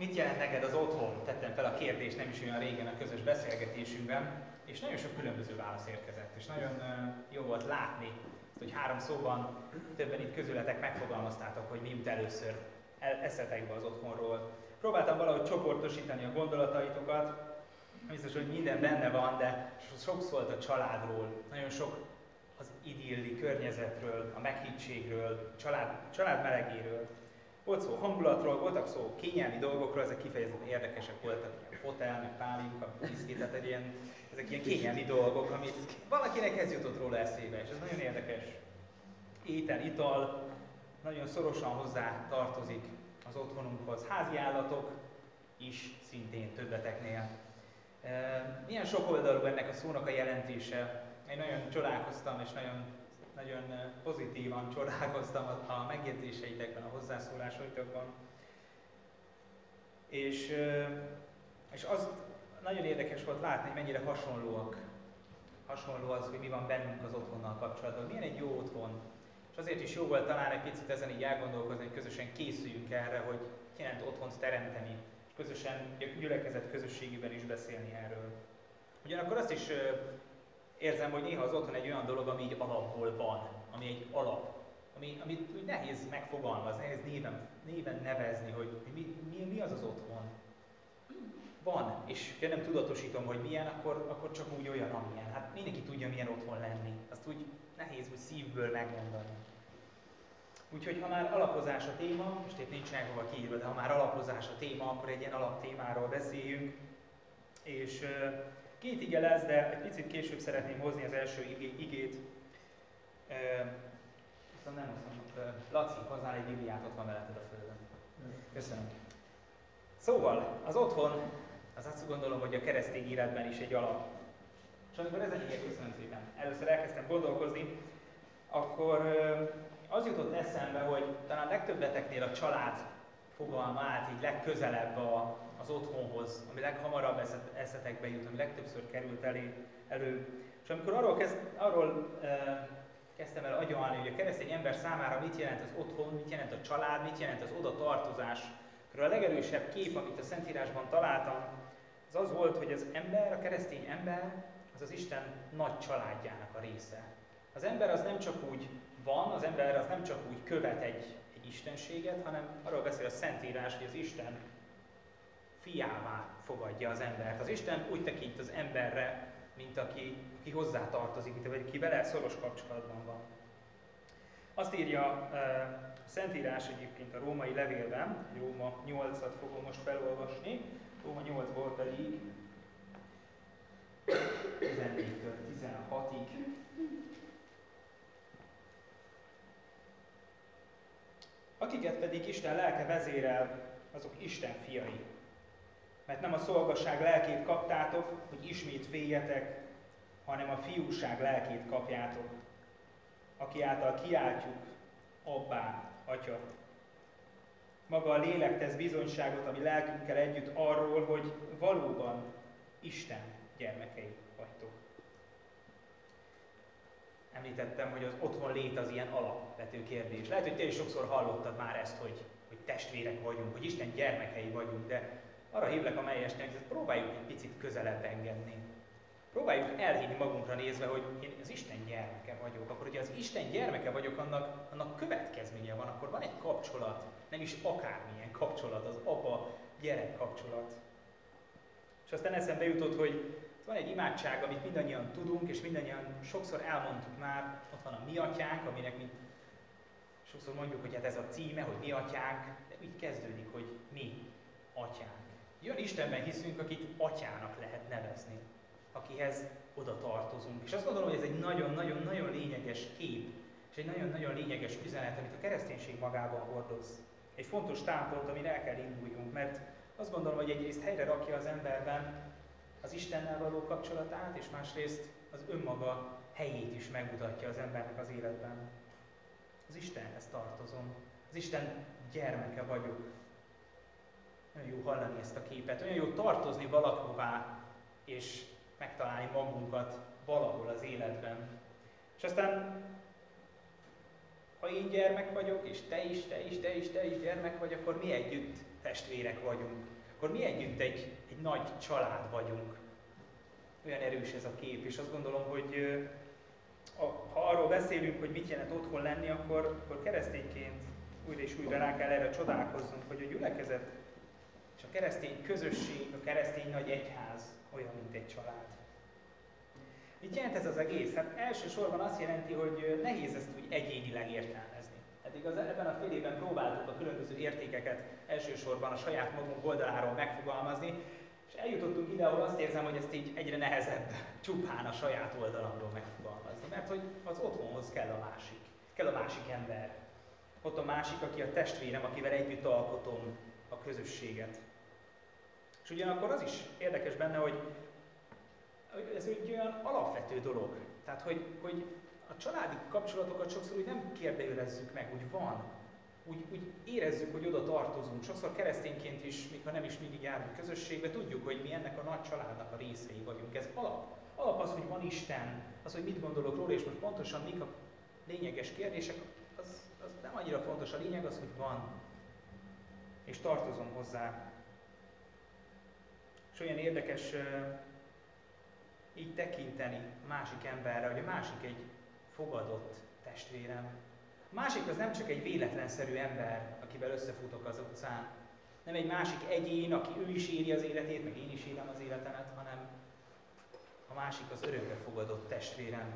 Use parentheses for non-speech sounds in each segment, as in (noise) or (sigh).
Mit jelent neked az otthon? Tettem fel a kérdést nem is olyan régen a közös beszélgetésünkben, és nagyon sok különböző válasz érkezett, és nagyon jó volt látni, hogy három szóban többen itt közületek megfogalmaztátok, hogy mi jut először eszetekbe az otthonról. Próbáltam valahogy csoportosítani a gondolataitokat, biztos, hogy minden benne van, de sok szólt a családról, nagyon sok az idilli környezetről, a meghittségről, család, család melegéről. Volt szó hangulatról, voltak szó kényelmi dolgokról, ezek kifejezetten érdekesek voltak, ilyen fotel, meg pálinka, viszki, tehát egy ilyen, ezek ilyen kényelmi dolgok, amit valakinek ez jutott róla eszébe, és ez nagyon érdekes. Étel, ital, nagyon szorosan hozzá tartozik az otthonunkhoz. Házi állatok is szintén többeteknél. Milyen sok oldalú ennek a szónak a jelentése. Én nagyon csodálkoztam, és nagyon, nagyon pozitívan csodálkoztam a, megjegyzéseitekben, a hozzászólásaitokban. És, és az nagyon érdekes volt látni, hogy mennyire hasonlóak. Hasonló az, hogy mi van bennünk az otthonnal kapcsolatban. Milyen egy jó otthon. És azért is jó volt talán egy picit ezen így elgondolkozni, hogy közösen készüljünk erre, hogy jelent otthont teremteni, közösen, a gyülekezet közösségében is beszélni erről. Ugyanakkor azt is érzem, hogy néha az otthon egy olyan dolog, ami egy alapból van, ami egy alap, ami, amit úgy nehéz megfogalmazni, nehéz néven, néven nevezni, hogy mi, mi, mi az az otthon. Van, és ha nem tudatosítom, hogy milyen, akkor, akkor csak úgy olyan, amilyen. Hát mindenki tudja, milyen otthon lenni. Azt úgy nehéz úgy szívből megmondani. Úgyhogy ha már alapozás a téma, most itt nincs hova kiírva, de ha már alapozás a téma, akkor egy ilyen alaptémáról beszéljünk. És két ige lesz, de egy picit később szeretném hozni az első igét. Viszont nem hiszem, Laci, hozzá egy Bibliát, ott van veleted a földön. Köszönöm. Szóval, az otthon, az azt gondolom, hogy a keresztény életben is egy alap. És amikor ezen igék, köszönöm szépen, először elkezdtem gondolkozni, akkor az jutott eszembe, hogy talán legtöbbeteknél a család fogalma állt így legközelebb a, az otthonhoz, ami leghamarabb eszetekbe jut, ami legtöbbször került elé, elő. És amikor arról, kezd, arról e, kezdtem el agyalni, hogy a keresztény ember számára mit jelent az otthon, mit jelent a család, mit jelent az oda tartozás, akkor a legerősebb kép, amit a Szentírásban találtam, az az volt, hogy az ember, a keresztény ember, az az Isten nagy családjának a része. Az ember az nem csak úgy van, az ember az nem csak úgy követ egy istenséget, hanem arról beszél a Szentírás, hogy az Isten fiává fogadja az embert. Az Isten úgy tekint az emberre, mint aki, aki hozzá tartozik, mint aki vele szoros kapcsolatban van. Azt írja a Szentírás egyébként a római levélben, Róma 8-at fogom most felolvasni, Róma 8-ból pedig 14-től 16-ig Akiket pedig Isten lelke vezérel, azok Isten fiai. Mert nem a szolgasság lelkét kaptátok, hogy ismét féljetek, hanem a fiúság lelkét kapjátok, aki által kiáltjuk, abbá, atya. Maga a lélek tesz bizonyságot, ami lelkünkkel együtt arról, hogy valóban Isten gyermekei Említettem, hogy az otthon lét az ilyen alapvető kérdés. Lehet, hogy te is sokszor hallottad már ezt, hogy, hogy testvérek vagyunk, hogy Isten gyermekei vagyunk, de arra hívlek a melyesnek, hogy próbáljuk egy picit közelebb engedni. Próbáljuk elhinni magunkra nézve, hogy én az Isten gyermeke vagyok. Akkor, hogyha az Isten gyermeke vagyok, annak, annak következménye van, akkor van egy kapcsolat, nem is akármilyen kapcsolat, az apa-gyerek kapcsolat. És aztán eszembe jutott, hogy van egy imádság, amit mindannyian tudunk, és mindannyian sokszor elmondtuk már, ott van a mi atyánk, aminek mi sokszor mondjuk, hogy hát ez a címe, hogy mi atyánk, de úgy kezdődik, hogy mi atyánk. Jön Istenben hiszünk, akit atyának lehet nevezni, akihez oda tartozunk. És azt gondolom, hogy ez egy nagyon-nagyon-nagyon lényeges kép, és egy nagyon-nagyon lényeges üzenet, amit a kereszténység magában hordoz. Egy fontos támpont, amin el kell induljunk, mert azt gondolom, hogy egyrészt helyre rakja az emberben az Istennel való kapcsolatát, és másrészt az önmaga helyét is megmutatja az embernek az életben. Az Istenhez tartozom. Az Isten gyermeke vagyok. Nagyon jó hallani ezt a képet, olyan jó tartozni valahová, és megtalálni magunkat valahol az életben. És aztán ha én gyermek vagyok, és te is, te is, te is, te is gyermek vagy, akkor mi együtt testvérek vagyunk. Akkor mi együtt egy, egy nagy család vagyunk. Olyan erős ez a kép, és azt gondolom, hogy ha arról beszélünk, hogy mit jelent otthon lenni, akkor, akkor keresztényként újra és újra rá kell erre csodálkoznunk, hogy a gyülekezet és a keresztény közösség, a keresztény nagy egyház olyan, mint egy család. Mit jelent ez az egész? Hát elsősorban azt jelenti, hogy nehéz ezt úgy egyénileg értelmezni. Eddig az, ebben a fél évben próbáltuk a különböző értékeket elsősorban a saját magunk oldaláról megfogalmazni, és eljutottunk ide, ahol azt érzem, hogy ezt így egyre nehezebb csupán a saját oldalamról megfogalmazni, mert hogy az otthonhoz kell a másik, kell a másik ember. Ott a másik, aki a testvérem, akivel együtt alkotom a közösséget. És ugyanakkor az is érdekes benne, hogy ez egy olyan alapvető dolog. Tehát, hogy, hogy a családi kapcsolatokat sokszor úgy nem kérdőjelezzük meg, úgy van. Úgy, úgy érezzük, hogy oda tartozunk. Sokszor keresztényként is, ha nem is mindig járunk közösségbe, tudjuk, hogy mi ennek a nagy családnak a részei vagyunk. Ez alap. Alap az, hogy van Isten, az, hogy mit gondolok róla, és most pontosan mik a lényeges kérdések, az, az nem annyira fontos. A lényeg az, hogy van. És tartozom hozzá. És olyan érdekes így tekinteni másik emberre, hogy a másik egy fogadott testvérem. A másik az nem csak egy véletlenszerű ember, akivel összefutok az utcán, nem egy másik egyén, aki ő is éri az életét, meg én is élem az életemet, hanem a másik az örökre fogadott testvérem,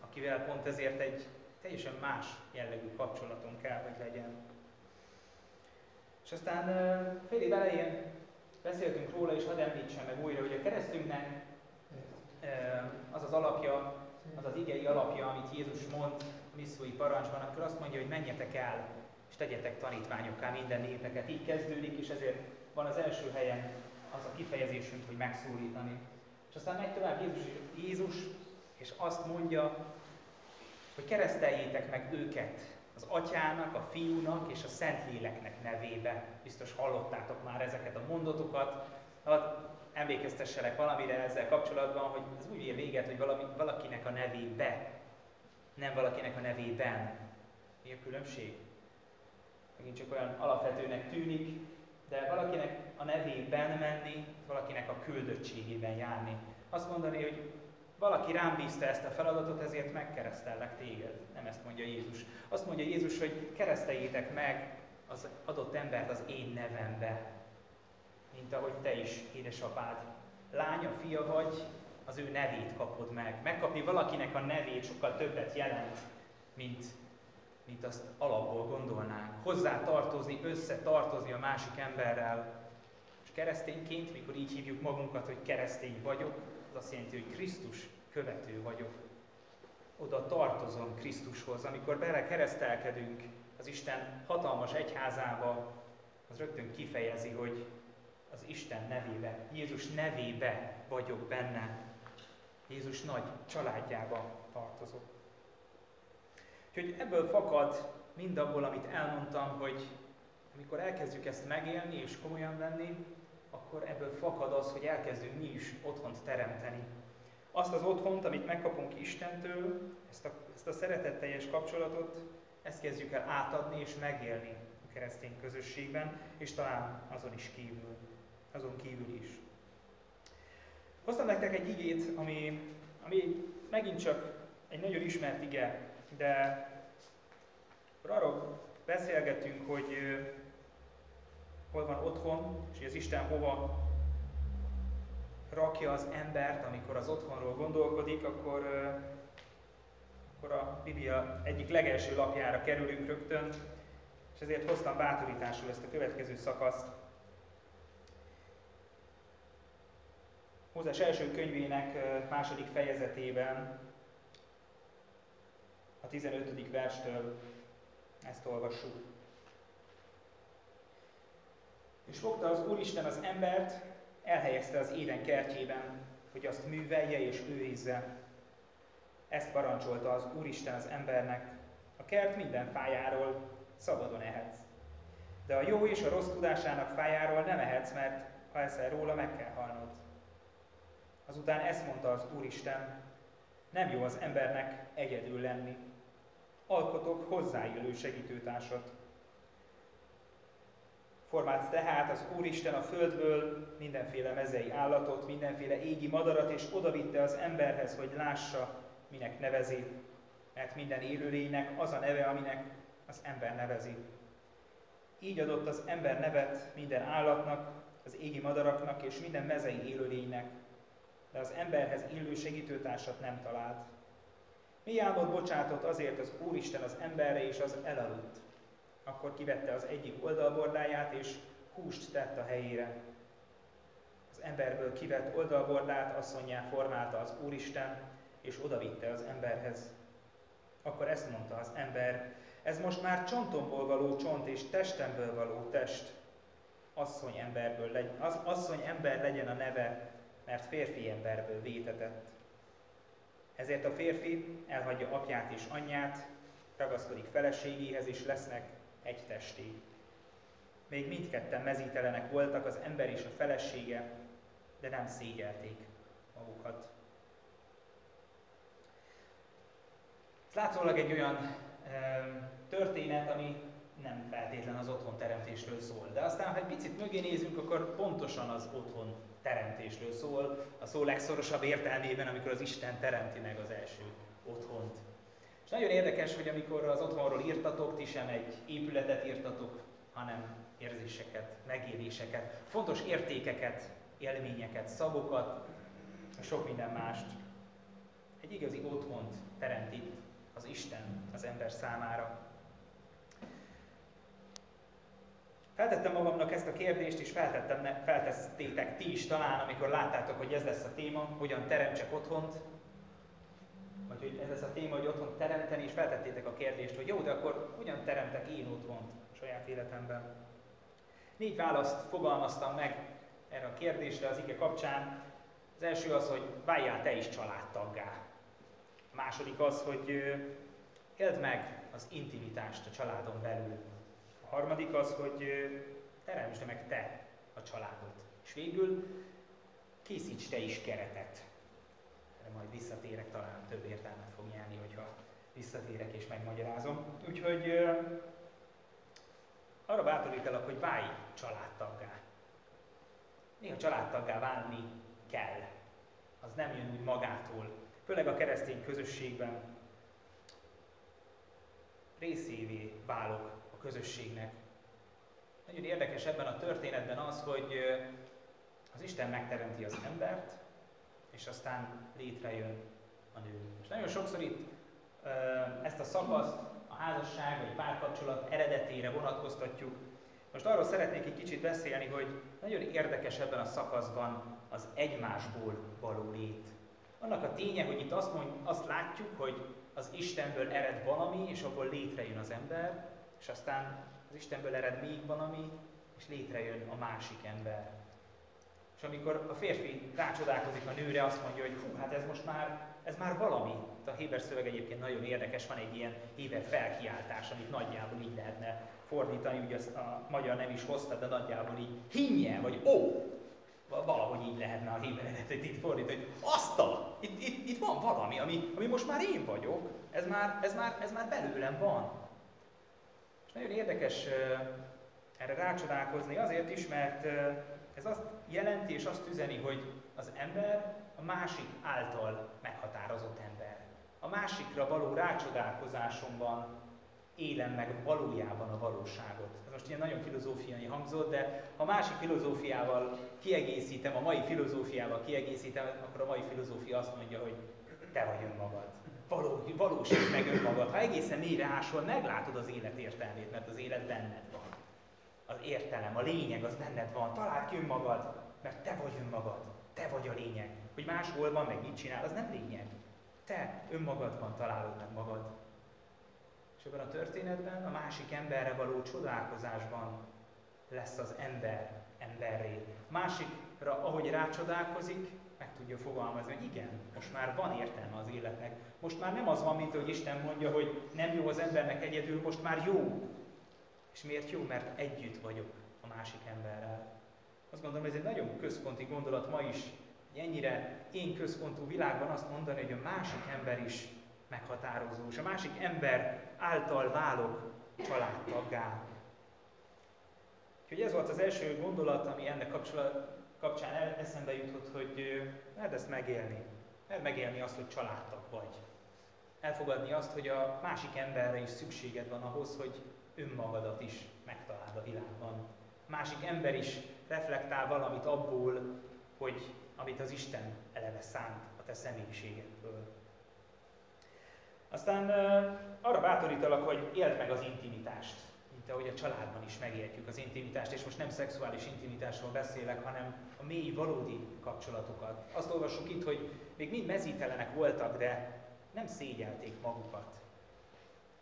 akivel pont ezért egy teljesen más jellegű kapcsolaton kell, hogy legyen. És aztán fél év elején beszéltünk róla, és hadd említsem meg újra, hogy a keresztünknek az az alapja, az az igei alapja, amit Jézus mond a misszói parancsban, akkor azt mondja, hogy menjetek el, és tegyetek tanítványokká minden népeket. Így kezdődik, és ezért van az első helyen az a kifejezésünk, hogy megszólítani. És aztán megy tovább Jézus, Jézus és azt mondja, hogy kereszteljétek meg őket az atyának, a fiúnak és a Szentléleknek nevébe. Biztos hallottátok már ezeket a mondatokat. Emlékeztesselek valamire ezzel kapcsolatban, hogy ez úgy ér véget, hogy valami, valakinek a nevébe, nem valakinek a nevében. Mi a különbség? Megint csak olyan alapvetőnek tűnik, de valakinek a nevében menni, valakinek a küldöttségében járni. Azt mondani, hogy valaki rám bízta ezt a feladatot, ezért megkeresztellek téged. Nem ezt mondja Jézus. Azt mondja Jézus, hogy kereszteljétek meg az adott embert az én nevembe mint ahogy te is, édesapád. Lánya, fia vagy, az ő nevét kapod meg. Megkapni valakinek a nevét sokkal többet jelent, mint, mint azt alapból gondolnánk. Hozzá tartozni, összetartozni a másik emberrel. És keresztényként, mikor így hívjuk magunkat, hogy keresztény vagyok, az azt jelenti, hogy Krisztus követő vagyok. Oda tartozom Krisztushoz. Amikor bele keresztelkedünk az Isten hatalmas egyházába, az rögtön kifejezi, hogy az Isten nevébe, Jézus nevébe vagyok benne. Jézus nagy családjába tartozok. Úgyhogy ebből fakad mindabból, amit elmondtam, hogy amikor elkezdjük ezt megélni és komolyan venni, akkor ebből fakad az, hogy elkezdünk mi is otthont teremteni. Azt az otthont, amit megkapunk Istentől, ezt a, ezt a szeretetteljes kapcsolatot, ezt kezdjük el átadni és megélni a keresztény közösségben, és talán azon is kívül azon kívül is. Hoztam nektek egy igét, ami, ami megint csak egy nagyon ismert ige, de arról beszélgetünk, hogy hol van otthon, és az Isten hova rakja az embert, amikor az otthonról gondolkodik, akkor, akkor a Biblia egyik legelső lapjára kerülünk rögtön, és ezért hoztam bátorításul ezt a következő szakaszt. Mózes első könyvének második fejezetében, a 15. verstől ezt olvassuk. És fogta az Úristen az embert, elhelyezte az éden kertjében, hogy azt művelje és őrizze. Ezt parancsolta az Úristen az embernek, a kert minden fájáról szabadon ehetsz. De a jó és a rossz tudásának fájáról nem ehetsz, mert ha eszel róla, meg kell halnod. Azután ezt mondta az Úristen, nem jó az embernek egyedül lenni. alkotok hozzáillő segítőtársat. Formált tehát az Úristen a földből mindenféle mezei állatot, mindenféle égi madarat, és odavitte az emberhez, hogy lássa, minek nevezi. Mert minden élőlénynek az a neve, aminek az ember nevezi. Így adott az ember nevet minden állatnak, az égi madaraknak és minden mezei élőlénynek, de az emberhez illő segítőtársat nem talált. Mi álmod bocsátott azért az Úristen az emberre, és az elaludt. Akkor kivette az egyik oldalbordáját, és húst tett a helyére. Az emberből kivett oldalbordát asszonyá formálta az Úristen, és odavitte az emberhez. Akkor ezt mondta az ember, ez most már csontomból való csont, és testemből való test. Asszony, emberből legy, az asszony ember legyen a neve, mert férfi emberből vétetett. Ezért a férfi elhagyja apját és anyját, ragaszkodik feleségéhez, és lesznek egy testé. Még mindketten mezítelenek voltak az ember és a felesége, de nem szégyelték magukat. Ez látszólag egy olyan e, történet, ami nem feltétlen az otthon teremtésről szól. De aztán, ha egy picit mögé nézünk, akkor pontosan az otthon teremtésről szól, a szó legszorosabb értelmében, amikor az Isten teremti meg az első otthont. És nagyon érdekes, hogy amikor az otthonról írtatok, ti sem egy épületet írtatok, hanem érzéseket, megéléseket, fontos értékeket, élményeket, szagokat, sok minden mást. Egy igazi otthont teremt itt az Isten az ember számára. Feltettem magamnak ezt a kérdést, és feltettem, feltesztétek ti is talán, amikor láttátok, hogy ez lesz a téma, hogyan teremtsek otthont, vagy hogy ez lesz a téma, hogy otthon teremteni, és feltettétek a kérdést, hogy jó, de akkor hogyan teremtek én otthont saját életemben. Négy választ fogalmaztam meg erre a kérdésre az ige kapcsán. Az első az, hogy váljál te is családtaggá. A második az, hogy éld meg az intimitást a családon belül. Harmadik az, hogy teremtsd meg te a családot. És végül készíts te is keretet. Erre majd visszatérek, talán több értelmet fog nyerni, hogyha visszatérek és megmagyarázom. Úgyhogy arra bátorítalak, hogy válj családtaggá. Néha családtaggá válni kell. Az nem jön úgy magától. Főleg a keresztény közösségben részévé válok közösségnek. Nagyon érdekes ebben a történetben az, hogy az Isten megteremti az embert, és aztán létrejön a nő. És nagyon sokszor itt ezt a szakaszt a házasság vagy párkapcsolat eredetére vonatkoztatjuk. Most arról szeretnék egy kicsit beszélni, hogy nagyon érdekes ebben a szakaszban az egymásból való lét. Annak a ténye, hogy itt azt, mond, azt látjuk, hogy az Istenből ered valami, és abból létrejön az ember, és aztán az Istenből ered még valami, és létrejön a másik ember. És amikor a férfi rácsodálkozik a nőre, azt mondja, hogy hú, hát ez most már, ez már valami. A Héber szöveg egyébként nagyon érdekes, van egy ilyen Héber felkiáltás, amit nagyjából így lehetne fordítani, ugye azt a magyar nem is hozta, de nagyjából így hinnye, vagy ó, valahogy így lehetne a Héber eredetet itt fordítani, hogy azt a, itt, itt, itt van valami, ami, ami most már én vagyok, ez már, ez, már, ez már belőlem van. Nagyon érdekes erre rácsodálkozni azért is, mert ez azt jelenti és azt üzeni, hogy az ember a másik által meghatározott ember. A másikra való rácsodálkozásomban élem meg valójában a valóságot. Ez most ilyen nagyon filozófiai hangzott, de ha másik filozófiával kiegészítem, a mai filozófiával kiegészítem, akkor a mai filozófia azt mondja, hogy te vagy önmagad. Való, valósít meg önmagad. Ha egészen mélyre ásol, meglátod az élet értelmét, mert az élet benned van. Az értelem, a lényeg az benned van. Találd ki önmagad, mert te vagy önmagad. Te vagy a lényeg. Hogy máshol van, meg mit csinál, az nem lényeg. Te önmagadban találod meg magad. És ebben a történetben a másik emberre való csodálkozásban lesz az ember emberré. Másikra, ahogy rácsodálkozik, meg tudja fogalmazni, hogy igen, most már van értelme az életnek. Most már nem az van, mint hogy Isten mondja, hogy nem jó az embernek egyedül, most már jó. És miért jó? Mert együtt vagyok a másik emberrel. Azt gondolom, ez egy nagyon központi gondolat ma is, hogy ennyire én központú világban azt mondani, hogy a másik ember is meghatározó, és a másik ember által válok családtaggá. Úgyhogy ez volt az első gondolat, ami ennek kapcsán eszembe jutott, hogy mert ezt megélni. Mert megélni azt, hogy családtag vagy. Elfogadni azt, hogy a másik emberre is szükséged van ahhoz, hogy önmagadat is megtaláld a világban. Másik ember is reflektál valamit abból, hogy amit az Isten eleve szánt a te személyiségedből. Aztán arra bátorítalak, hogy éld meg az intimitást, mint ahogy a családban is megértjük az intimitást, és most nem szexuális intimitásról beszélek, hanem a mély, valódi kapcsolatokat. Azt olvassuk itt, hogy még mind mezítelenek voltak, de nem szégyelték magukat.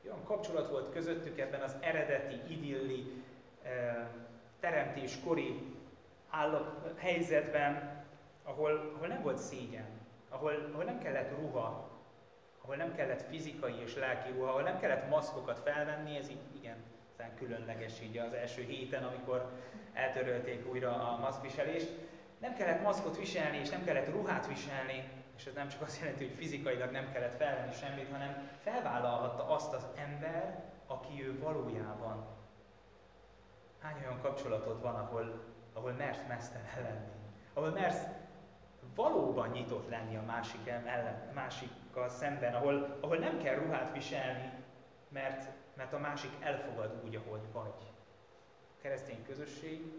Olyan kapcsolat volt közöttük ebben az eredeti, idilli, teremtéskori állap, helyzetben, ahol, ahol nem volt szégyen, ahol, ahol nem kellett ruha, ahol nem kellett fizikai és lelki ruha, ahol nem kellett maszkokat felvenni, ez így igen, aztán különleges így az első héten, amikor eltörölték újra a maszkviselést. Nem kellett maszkot viselni, és nem kellett ruhát viselni, és ez nem csak azt jelenti, hogy fizikailag nem kellett felvenni semmit, hanem felvállalhatta azt az ember, aki ő valójában. Hány olyan kapcsolatod van, ahol, ahol mersz mesztelen lenni? Ahol mersz valóban nyitott lenni a másik ellen, másikkal szemben, ahol, ahol nem kell ruhát viselni, mert, mert a másik elfogad úgy, ahogy vagy. A keresztény közösség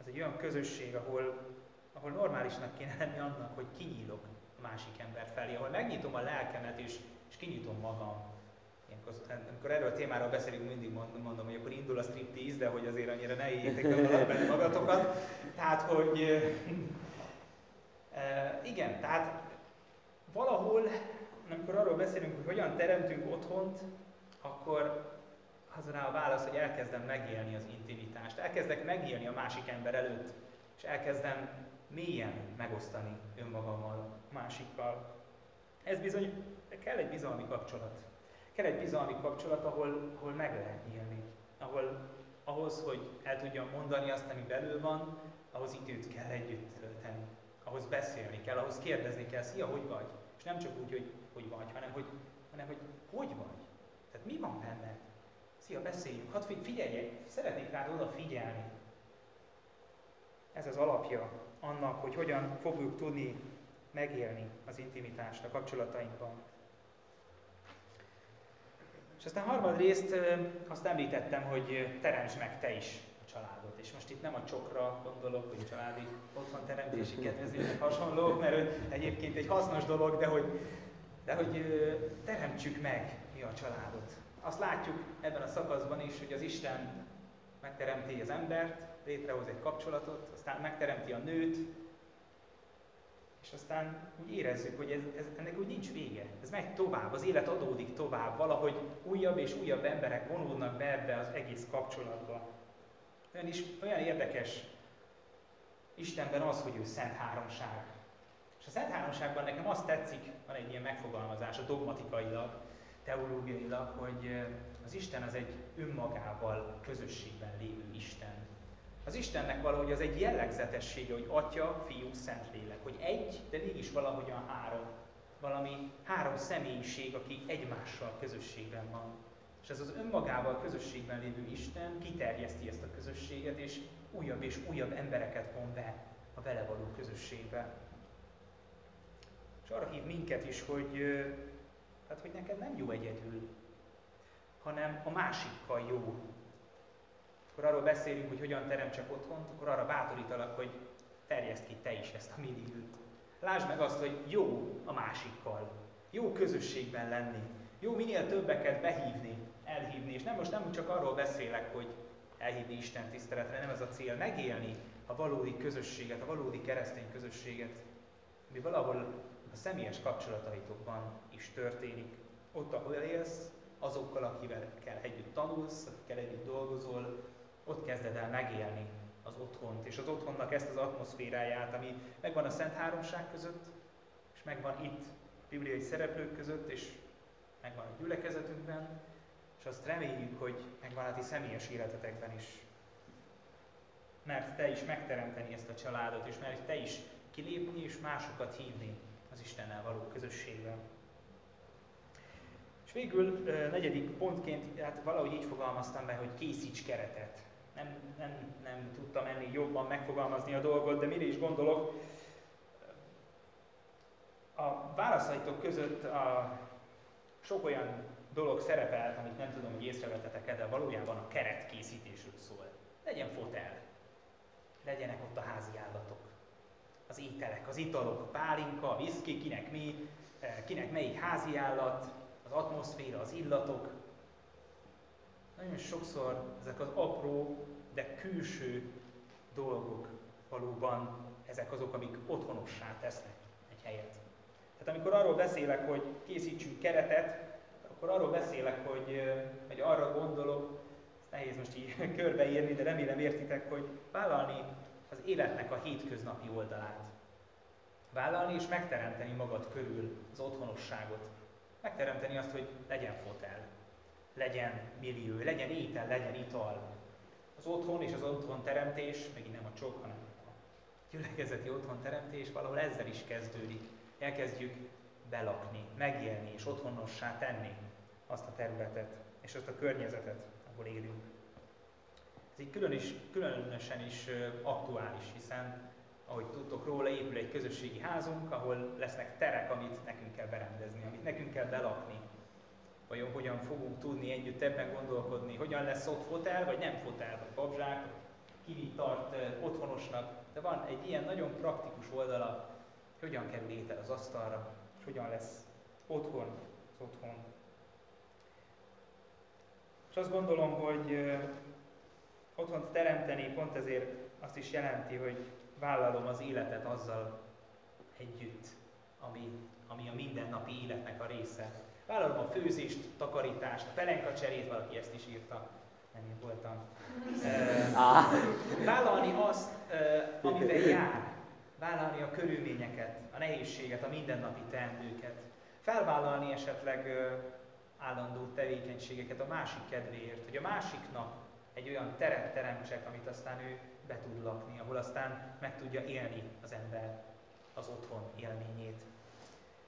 az egy olyan közösség, ahol, ahol normálisnak kéne lenni annak, hogy kinyílok a másik ember felé, ahol megnyitom a lelkemet és, és kinyitom magam. Amikor erről a témáról beszélünk, mindig mondom, hogy akkor indul a striptease, de hogy azért annyira ne éljétek benne magatokat. Tehát, hogy igen, tehát valahol, amikor beszélünk, hogy hogyan teremtünk otthont, akkor az rá a válasz, hogy elkezdem megélni az intimitást, elkezdek megélni a másik ember előtt, és elkezdem mélyen megosztani önmagammal, másikkal. Ez bizony, kell egy bizalmi kapcsolat. Kell egy bizalmi kapcsolat, ahol, ahol meg lehet nyílni. Ahol ahhoz, hogy el tudjam mondani azt, ami belül van, ahhoz időt kell együtt tölteni. Ahhoz beszélni kell, ahhoz kérdezni kell, szia, hogy vagy? És nem csak úgy, hogy hogy vagy, hanem hogy, hanem, hogy hogy vagy. Tehát mi van benned? Szia, beszéljünk, hadd figyelj, szeretnék rád odafigyelni. Ez az alapja annak, hogy hogyan fogjuk tudni megélni az intimitást a kapcsolatainkban. És aztán harmadrészt azt említettem, hogy teremts meg te is a családot. És most itt nem a csokra gondolok, hogy családi otthon teremtési kedvezmények hasonlók, mert egyébként egy hasznos dolog, de hogy, de hogy teremtsük meg mi a családot. Azt látjuk ebben a szakaszban is, hogy az Isten megteremti az embert, létrehoz egy kapcsolatot, aztán megteremti a nőt, és aztán úgy érezzük, hogy ez, ez, ennek úgy nincs vége. Ez megy tovább, az élet adódik tovább, valahogy újabb és újabb emberek vonódnak be ebbe az egész kapcsolatba. Olyan, is, olyan érdekes Istenben az, hogy ő Szent Háromság. És a Szent Háromságban nekem azt tetszik, van egy ilyen megfogalmazás, a dogmatikailag, teológiailag, hogy az Isten az egy önmagával közösségben lévő Isten. Az Istennek valahogy az egy jellegzetessége, hogy Atya, Fiú, Szentlélek, hogy egy, de mégis valahogyan három. Valami három személyiség, aki egymással közösségben van. És ez az önmagával közösségben lévő Isten kiterjeszti ezt a közösséget, és újabb és újabb embereket von be a vele való közösségbe. És arra hív minket is, hogy, hát, hogy neked nem jó egyedül, hanem a másikkal jó. Akkor arról beszélünk, hogy hogyan teremtsek otthont, akkor arra bátorítalak, hogy terjeszt ki te is ezt a minigült. Lásd meg azt, hogy jó a másikkal, jó közösségben lenni, jó minél többeket behívni, elhívni, és nem most nem csak arról beszélek, hogy elhívni Isten tiszteletre, nem ez a cél, megélni a valódi közösséget, a valódi keresztény közösséget, ami valahol a személyes kapcsolataitokban is történik. Ott, ahol élsz, azokkal, akivel kell együtt tanulsz, akikkel együtt dolgozol, ott kezded el megélni az otthont, és az otthonnak ezt az atmoszféráját, ami megvan a Szent Háromság között, és megvan itt bibliai szereplők között, és megvan a gyülekezetünkben, és azt reméljük, hogy megvan a ti személyes életetekben is. Mert te is megteremteni ezt a családot, és mert te is kilépni és másokat hívni az Istennel való közösségben. végül negyedik pontként, hát valahogy így fogalmaztam be, hogy készíts keretet. Nem, nem, nem tudtam ennél jobban megfogalmazni a dolgot, de mire is gondolok. A válaszaitok között a sok olyan dolog szerepelt, amit nem tudom, hogy észrevettetek de valójában a keretkészítésről szól. Legyen fotel, legyenek ott a házi állatok, az ételek, az italok, a pálinka, a viszki, kinek mi, eh, kinek melyik házi állat, az atmoszféra, az illatok. Nagyon sokszor ezek az apró, de külső dolgok valóban ezek azok, amik otthonossá tesznek egy helyet. Tehát amikor arról beszélek, hogy készítsünk keretet, akkor arról beszélek, hogy, hogy arra gondolok, nehéz most így (laughs) körbeírni, de remélem értitek, hogy vállalni az életnek a hétköznapi oldalát. Vállalni és megteremteni magad körül az otthonosságot. Megteremteni azt, hogy legyen fotel, legyen millió, legyen étel, legyen ital. Az otthon és az otthon teremtés, megint nem a csok, hanem a gyülekezeti otthon teremtés valahol ezzel is kezdődik. Elkezdjük belakni, megélni és otthonossá tenni azt a területet és azt a környezetet, ahol élünk. Ez így külön is, különösen is aktuális, hiszen ahogy tudtok róla, épül egy közösségi házunk, ahol lesznek terek, amit nekünk kell berendezni, amit nekünk kell belakni. Vajon hogyan fogunk tudni együtt ebben gondolkodni, hogyan lesz ott fotel, vagy nem fotel, vagy babzsák, ki tart otthonosnak. De van egy ilyen nagyon praktikus oldala, hogyan kerül étel az asztalra, és hogyan lesz otthon az otthon. És azt gondolom, hogy otthont teremteni pont ezért azt is jelenti, hogy vállalom az életet azzal együtt, ami, ami a mindennapi életnek a része. Vállalom a főzést, takarítást, pelenka cserét, valaki ezt is írta, nem én voltam. vállalni azt, amivel (laughs) jár. Vállalni a körülményeket, a nehézséget, a mindennapi teendőket. Felvállalni esetleg állandó tevékenységeket a másik kedvéért, hogy a másiknak egy olyan teret teremtsek, amit aztán ő be tud lakni, ahol aztán meg tudja élni az ember az otthon élményét.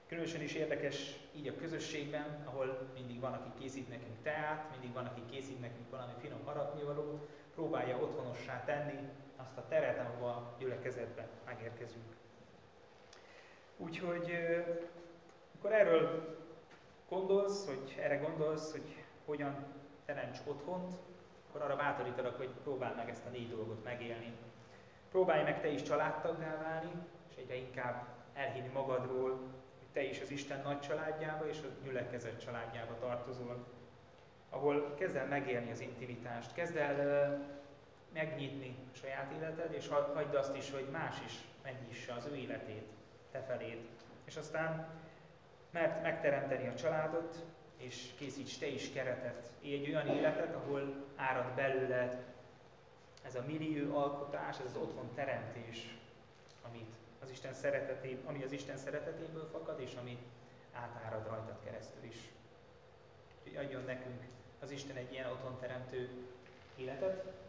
Különösen is érdekes így a közösségben, ahol mindig van, aki készít nekünk teát, mindig van, aki készít nekünk valami finom harapnivalót, próbálja otthonossá tenni azt a teret, ahova a gyülekezetbe megérkezünk. Úgyhogy, amikor erről gondolsz, hogy erre gondolsz, hogy hogyan teremts otthont, akkor arra bátorítalak, hogy próbáld meg ezt a négy dolgot megélni. Próbálj meg te is családtaggá válni, és egyre inkább elhinni magadról, hogy te is az Isten nagy családjába és a gyülekezet családjába tartozol, ahol kezd el megélni az intimitást, kezd el megnyitni a saját életed, és hagyd azt is, hogy más is megnyissa az ő életét te feléd. És aztán mert megteremteni a családot, és készíts te is keretet, élj egy olyan életet, ahol árad belőled ez a millió alkotás, ez az otthon teremtés, amit az Isten szereteté, ami az Isten szeretetéből fakad, és ami átárad rajtad keresztül is. Úgyhogy adjon nekünk az Isten egy ilyen otthon teremtő életet,